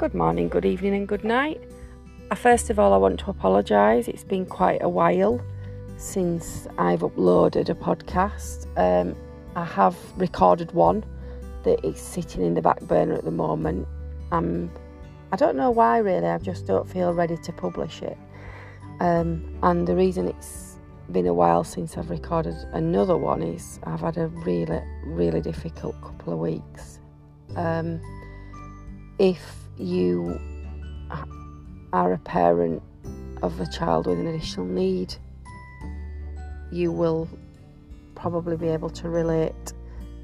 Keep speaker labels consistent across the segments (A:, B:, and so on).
A: Good morning, good evening, and good night. Uh, First of all, I want to apologise. It's been quite a while since I've uploaded a podcast. Um, I have recorded one that is sitting in the back burner at the moment. Um, I don't know why, really. I just don't feel ready to publish it. Um, and the reason it's been a while since I've recorded another one is I've had a really, really difficult couple of weeks. Um, if you are a parent of a child with an additional need, you will probably be able to relate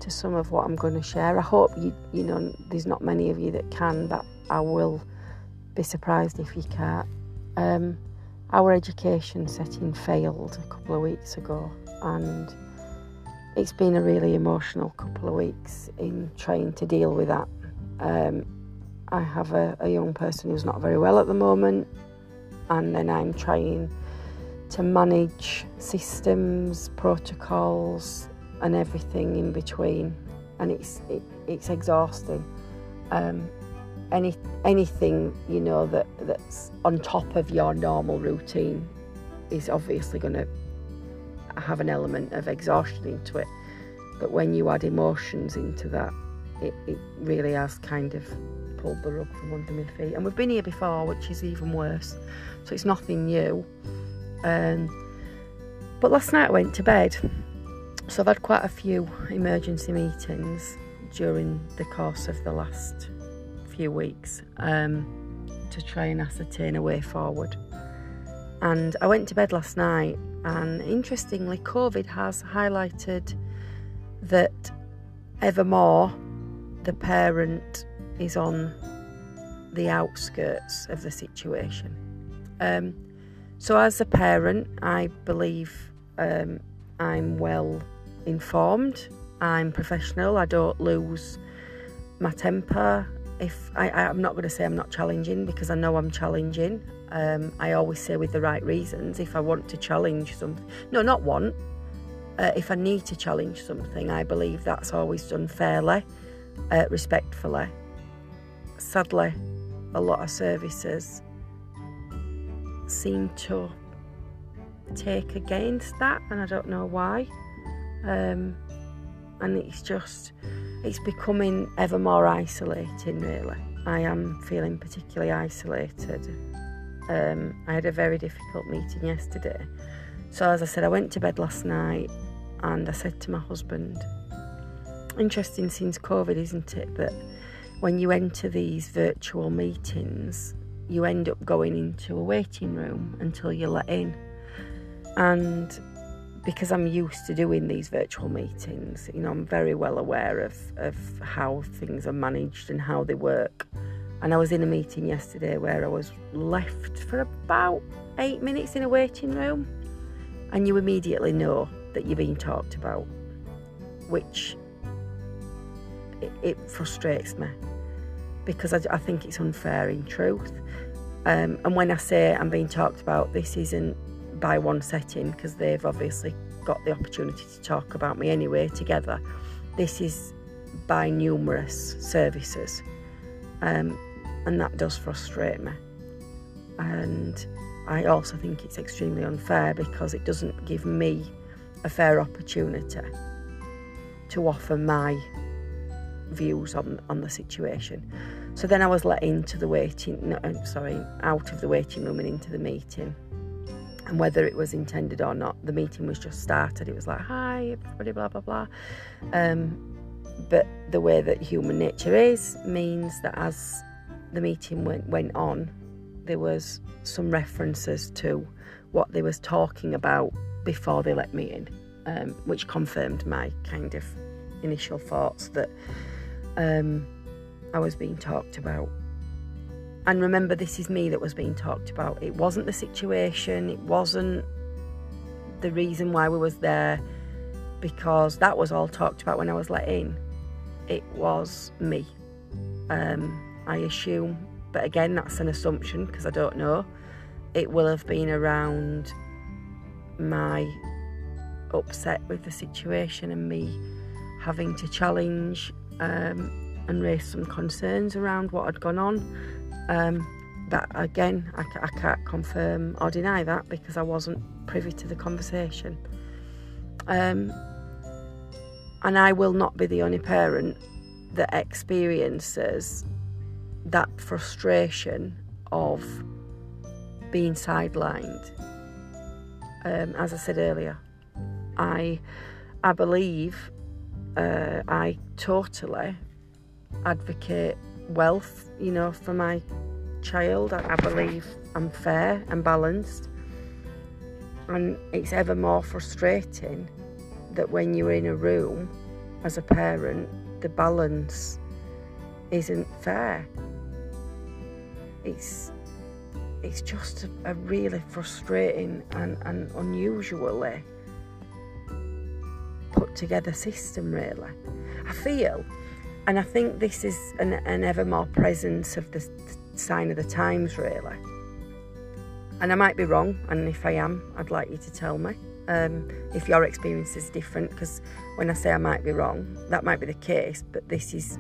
A: to some of what I'm going to share. I hope you you know there's not many of you that can, but I will be surprised if you can't. Um, our education setting failed a couple of weeks ago, and it's been a really emotional couple of weeks in trying to deal with that. Um, I have a, a young person who's not very well at the moment, and then I'm trying to manage systems, protocols, and everything in between, and it's it, it's exhausting. Um, any anything you know that that's on top of your normal routine is obviously going to have an element of exhaustion into it. But when you add emotions into that, it, it really has kind of pulled the rug from under my feet. And we've been here before, which is even worse. So it's nothing new. Um, but last night I went to bed. So I've had quite a few emergency meetings during the course of the last few weeks um, to try and ascertain a way forward. And I went to bed last night, and interestingly, COVID has highlighted that ever more the parent is on the outskirts of the situation. Um, so, as a parent, I believe um, I'm well informed, I'm professional, I don't lose my temper. If I, I'm not going to say I'm not challenging because I know I'm challenging. Um, I always say with the right reasons. If I want to challenge something, no, not want. Uh, if I need to challenge something, I believe that's always done fairly, uh, respectfully. Sadly, a lot of services seem to take against that, and I don't know why. Um, and it's just, it's becoming ever more isolating, really. I am feeling particularly isolated. Um, I had a very difficult meeting yesterday. So, as I said, I went to bed last night and I said to my husband, interesting since COVID, isn't it? That when you enter these virtual meetings, you end up going into a waiting room until you're let in. And because I'm used to doing these virtual meetings, you know, I'm very well aware of, of how things are managed and how they work. And I was in a meeting yesterday where I was left for about eight minutes in a waiting room, and you immediately know that you're being talked about, which it, it frustrates me because I, I, think it's unfair in truth. Um, and when I say I'm being talked about, this isn't by one setting because they've obviously got the opportunity to talk about me anyway together. This is by numerous services, um, and that does frustrate me. And I also think it's extremely unfair because it doesn't give me a fair opportunity to offer my views on on the situation. So then I was let into the waiting, no, sorry, out of the waiting room and into the meeting. And whether it was intended or not, the meeting was just started. It was like, "Hi, everybody," blah blah blah. Um, but the way that human nature is means that as the meeting went went on, there was some references to what they was talking about before they let me in, um, which confirmed my kind of initial thoughts that um, I was being talked about. And remember, this is me that was being talked about. It wasn't the situation, it wasn't the reason why we was there, because that was all talked about when I was let in. It was me. Um, I assume, but again, that's an assumption because I don't know. It will have been around my upset with the situation and me having to challenge um, and raised some concerns around what had gone on Um, that again, I, I can't confirm or deny that because I wasn't privy to the conversation. Um, and I will not be the only parent that experiences that frustration of being sidelined. Um, as I said earlier, I I believe uh, I totally advocate wealth, you know, for my child. I, I believe I'm fair and balanced, and it's ever more frustrating that when you're in a room as a parent, the balance isn't fair. It's it's just a, a really frustrating and, and unusually together system really. I feel and I think this is an, an ever more presence of the sign of the times really. And I might be wrong, and if I am, I'd like you to tell me. Um, if your experience is different, because when I say I might be wrong, that might be the case, but this is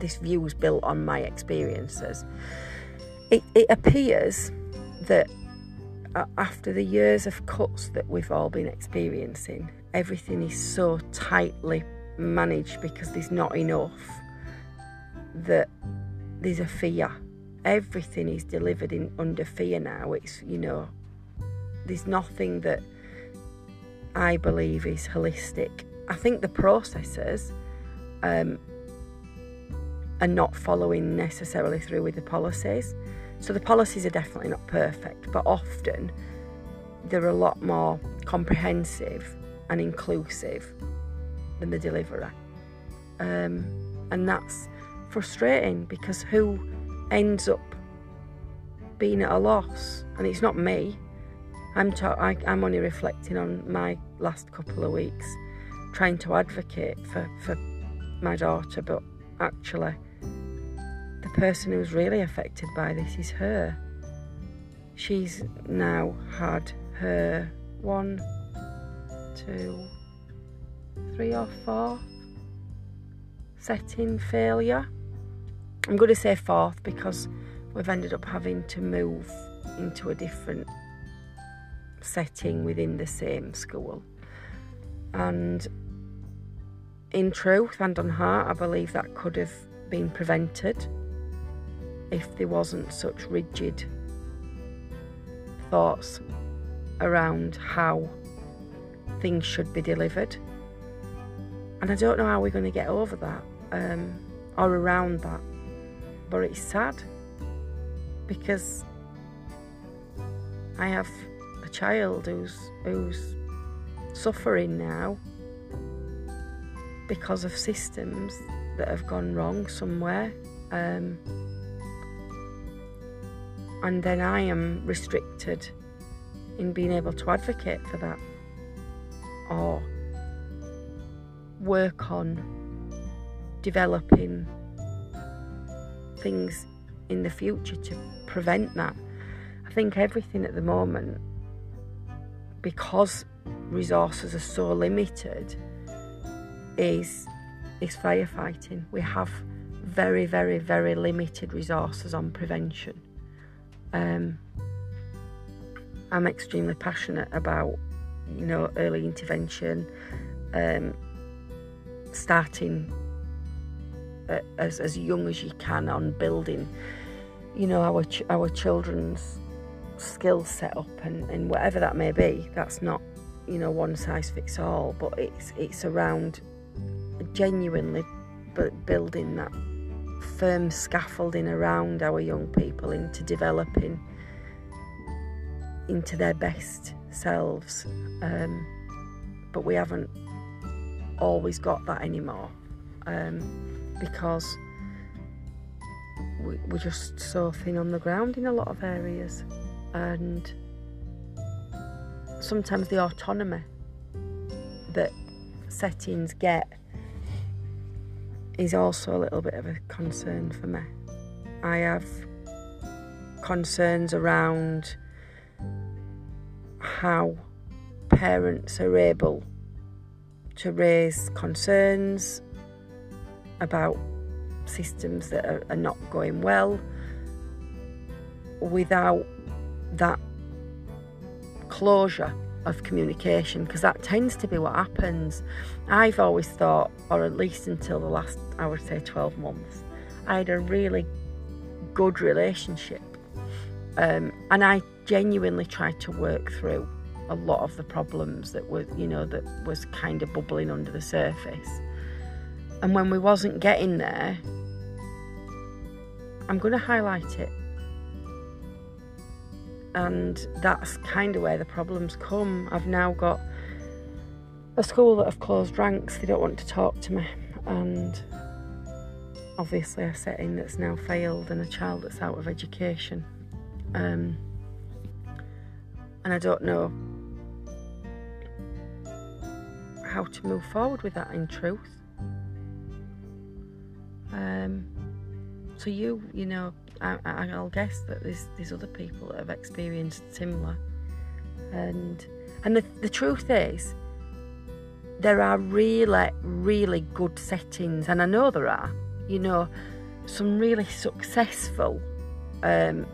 A: this view is built on my experiences. It, it appears that after the years of cuts that we've all been experiencing, everything is so tightly managed because there's not enough that there's a fear. Everything is delivered in under fear now. It's you know, there's nothing that I believe is holistic. I think the processes um, are not following necessarily through with the policies. So the policies are definitely not perfect, but often they're a lot more comprehensive and inclusive than the deliverer. Um, and that's frustrating because who ends up being at a loss? And it's not me. I'm, ta- I, I'm only reflecting on my last couple of weeks, trying to advocate for, for my daughter, but actually, the person who's really affected by this is her. She's now had her one, two, three or four setting failure. I'm going to say fourth because we've ended up having to move into a different setting within the same school. And in truth and on heart, I believe that could have been prevented if there wasn't such rigid thoughts around how things should be delivered. And I don't know how we're going to get over that um, or around that. But it's sad because I have a child who's who's suffering now because of systems that have gone wrong somewhere. Um, and then I am restricted in being able to advocate for that or work on developing things in the future to prevent that. I think everything at the moment, because resources are so limited, is is firefighting. We have very, very, very limited resources on prevention. Um, I'm extremely passionate about, you know, early intervention, um, starting as, as young as you can on building, you know, our ch- our children's skill set up and, and whatever that may be. That's not, you know, one size fits all, but it's it's around genuinely building that firm scaffolding around our young people into developing into their best selves. Um, but we haven't always got that anymore um, because we, we're just so thin on the ground in a lot of areas, and sometimes the autonomy that settings get is also a little bit of a concern for me. I have concerns around how parents are able to raise concerns about systems that are, are not going well without that closure of communication because that tends to be what happens. I've always thought, or at least until the last, I would say, 12 months, I had a really good relationship. Um, and I genuinely tried to work through a lot of the problems that were, you know, that was kind of bubbling under the surface. And when we wasn't getting there, I'm going to highlight it and that's kind of where the problems come. I've now got a school that have closed ranks, they don't want to talk to me, and obviously a setting that's now failed and a child that's out of education. Um, and I don't know how to move forward with that in truth. Um, so you, you know, I, will guess that there's there's other people that have experienced similar, and and the the truth is, there are really really good settings, and I know there are. You know, some really successful um,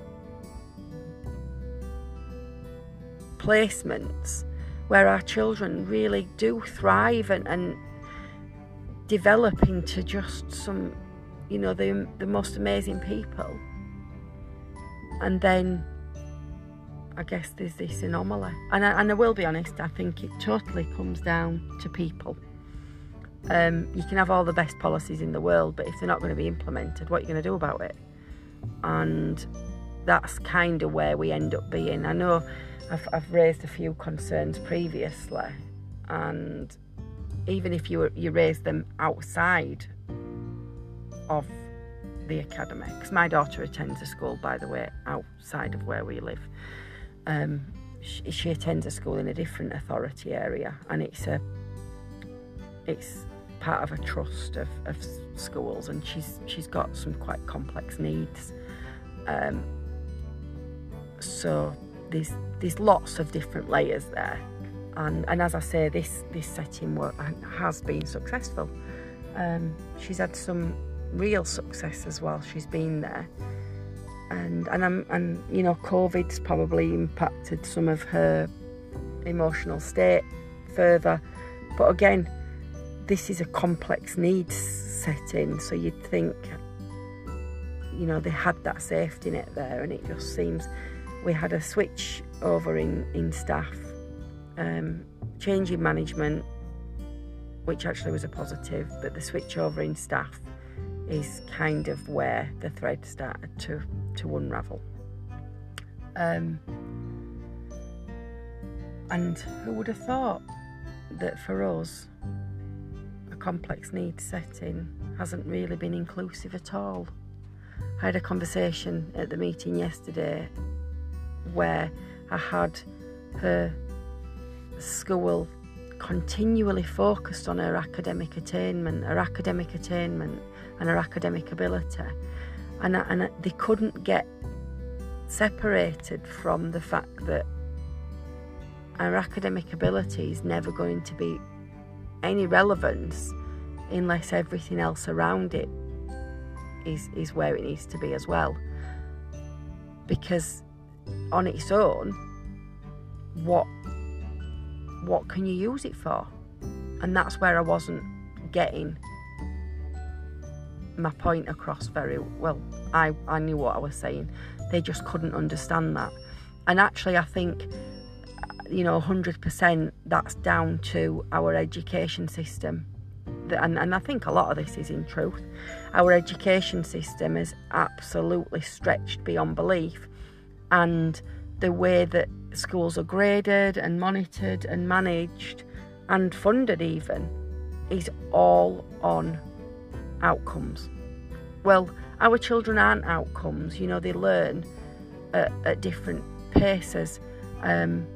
A: placements where our children really do thrive and, and develop into just some, you know, the the most amazing people and then I guess there's this anomaly. And I, and I will be honest, I think it totally comes down to people. Um, you can have all the best policies in the world, but if they're not going to be implemented, what are you going to do about it? And that's kind of where we end up being. I know I've, I've raised a few concerns previously, and even if you you raise them outside of the academy because my daughter attends a school, by the way, outside of where we live. Um, she, she, attends a school in a different authority area, and it's a it's part of a trust of, of schools, and she's she's got some quite complex needs. Um, so there's there's lots of different layers there, and and as I say, this this setting work has been successful. Um, she's had some real success as well. She's been there, and and I'm and you know COVID's probably impacted some of her emotional state further, but again, this is a complex needs setting, so you'd think you know they had that safety net there, and it just seems we had a switch over in in staff, um, changing management which actually was a positive, but the switch over in staff is kind of where the thread started to, to unravel. Um, and who would have thought that for us, a complex needs setting hasn't really been inclusive at all? I had a conversation at the meeting yesterday where I had her school continually focused on her academic attainment, her academic attainment, and her academic ability. And, and they couldn't get separated from the fact that our academic ability is never going to be any relevance unless everything else around it is, is where it needs to be as well. Because on its own, what what can you use it for? And that's where I wasn't getting my point across very well. I, I knew what I was saying. They just couldn't understand that. And actually, I think, uh, you know, 100% that's down to our education system. And, and I think a lot of this is in truth. Our education system is absolutely stretched beyond belief. And the way that schools are graded and monitored and managed and funded, even, is all on outcomes. Well, our children aren't outcomes, you know, they learn at, at different paces. Um,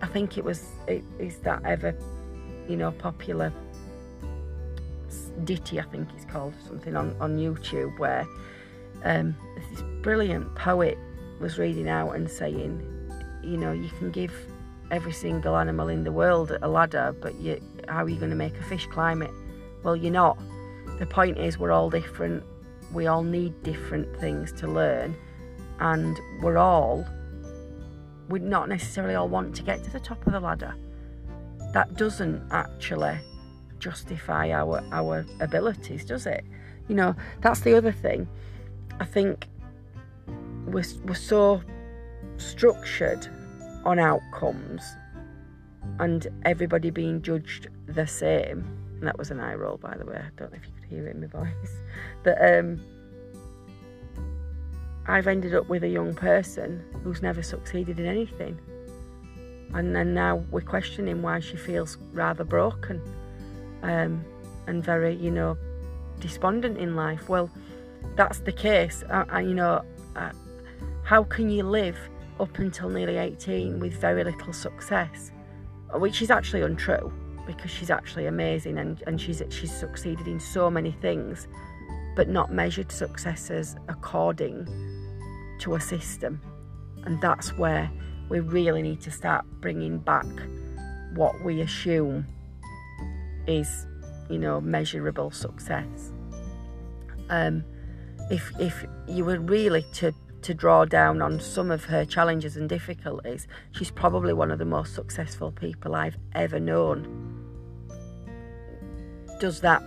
A: I think it was, it, is that ever, you know, popular ditty, I think it's called, something on, on YouTube, where um, this brilliant poet was reading out and saying, you know, you can give every single animal in the world a ladder, but you, how are you going to make a fish climb it? Well, you're not. The point is, we're all different. We all need different things to learn, and we're all we not necessarily all want to get to the top of the ladder. That doesn't actually justify our our abilities, does it? You know, that's the other thing. I think we're, we're so structured on outcomes and everybody being judged the same. And that was an eye roll, by the way. I don't know if you could hear it in my voice. But um, I've ended up with a young person who's never succeeded in anything. And then now we're questioning why she feels rather broken um, and very, you know, despondent in life. Well, that's the case. I, I, you know, how can you live up until nearly 18 with very little success? Which is actually untrue because she's actually amazing and, and she's she's succeeded in so many things, but not measured successes according to a system. And that's where we really need to start bringing back what we assume is, you know, measurable success. Um, if if you were really to to draw down on some of her challenges and difficulties, she's probably one of the most successful people I've ever known. Does that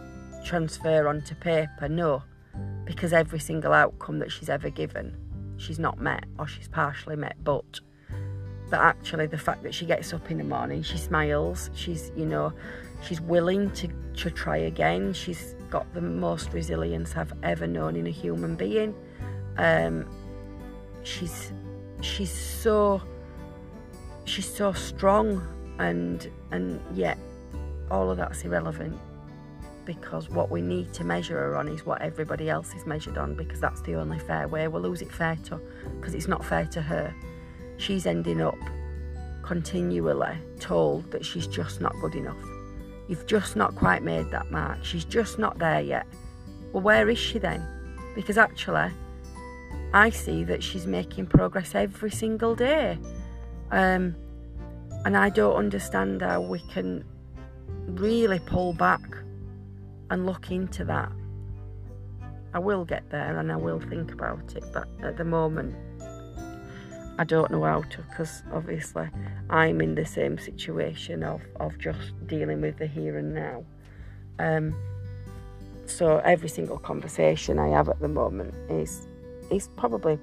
A: transfer onto paper? No, because every single outcome that she's ever given she's not met or she's partially met but but actually the fact that she gets up in the morning she smiles she's you know she's willing to, to try again she's got the most resilience i've ever known in a human being um, she's she's so she's so strong and and yet all of that's irrelevant because what we need to measure her on is what everybody else is measured on because that's the only fair way. We'll lose it fair to because it's not fair to her. She's ending up continually told that she's just not good enough. You've just not quite made that mark. She's just not there yet. Well, where is she then? Because actually, I see that she's making progress every single day. Um, and I don't understand how we can really pull back and look into that. I will get there and I will think about it, but at the moment, I don't know how to because obviously I'm in the same situation of, of just dealing with the here and now. Um, so every single conversation I have at the moment is is probably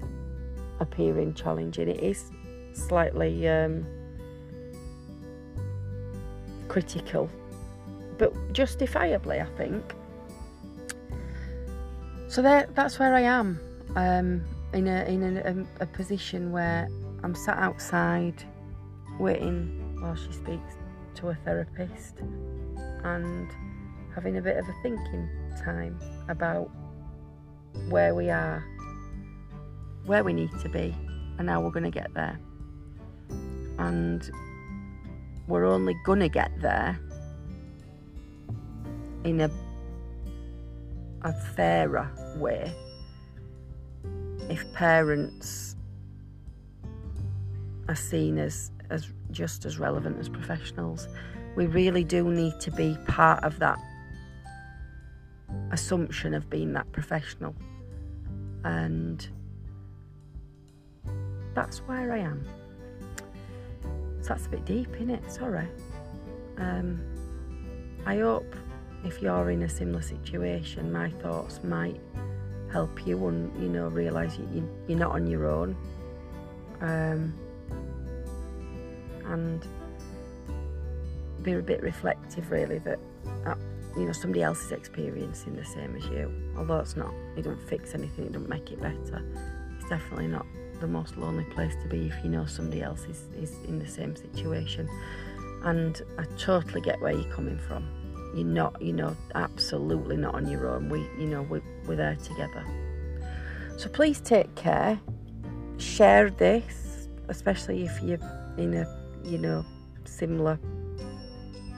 A: appearing challenging. It is slightly um, critical but justifiably, I think. So there, that's where I am, um, in a in a, a, position where I'm sat outside, waiting while she speaks to a therapist, and having a bit of a thinking time about where we are, where we need to be, and how we're going to get there. And we're only going to get there in a a fairer way if parents are seen as, as just as relevant as professionals. We really do need to be part of that assumption of being that professional. And that's where I am. So that's a bit deep, isn't it? Sorry. Um, I hope if you're in a similar situation, my thoughts might help you and you know realize you, you're not on your own. Um, and be a bit reflective, really, that uh, you know somebody else is experiencing the same as you. Although it's not, it don't fix anything, it don't make it better. It's definitely not the most lonely place to be if you know somebody else is, is in the same situation. And I totally get where you're coming from. You're not you know absolutely not on your own. We you know we, we're there together. So please take care. Share this especially if you're in a you know similar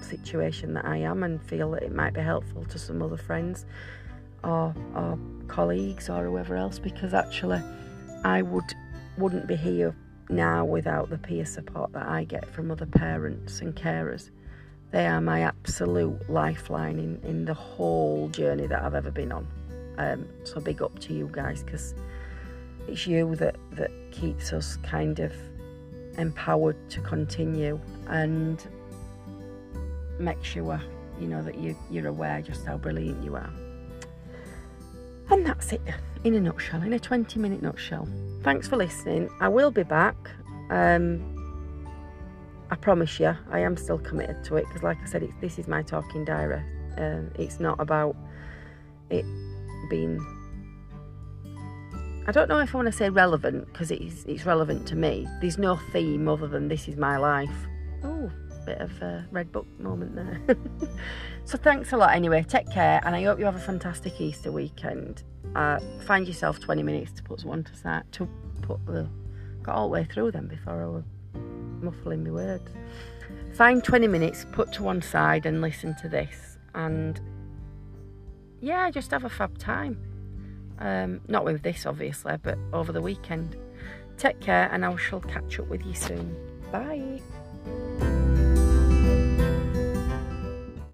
A: situation that I am and feel that it might be helpful to some other friends or, or colleagues or whoever else because actually I would wouldn't be here now without the peer support that I get from other parents and carers they are my absolute lifeline in, in the whole journey that I've ever been on. Um, so big up to you guys because it's you that that keeps us kind of empowered to continue and make sure you know that you you're aware just how brilliant you are. And that's it in a nutshell, in a 20 minute nutshell. Thanks for listening. I will be back. Um, I promise you, I am still committed to it because, like I said, this is my talking diary. Um, it's not about it being. I don't know if I want to say relevant because it's it's relevant to me. There's no theme other than this is my life. Bit of a red book moment there. so thanks a lot anyway. Take care, and I hope you have a fantastic Easter weekend. Uh, find yourself 20 minutes to put one to start to put the got all the way through them before I was muffling my words. Find 20 minutes, put to one side, and listen to this, and yeah, just have a fab time. Um, not with this, obviously, but over the weekend. Take care, and I shall catch up with you soon. Bye.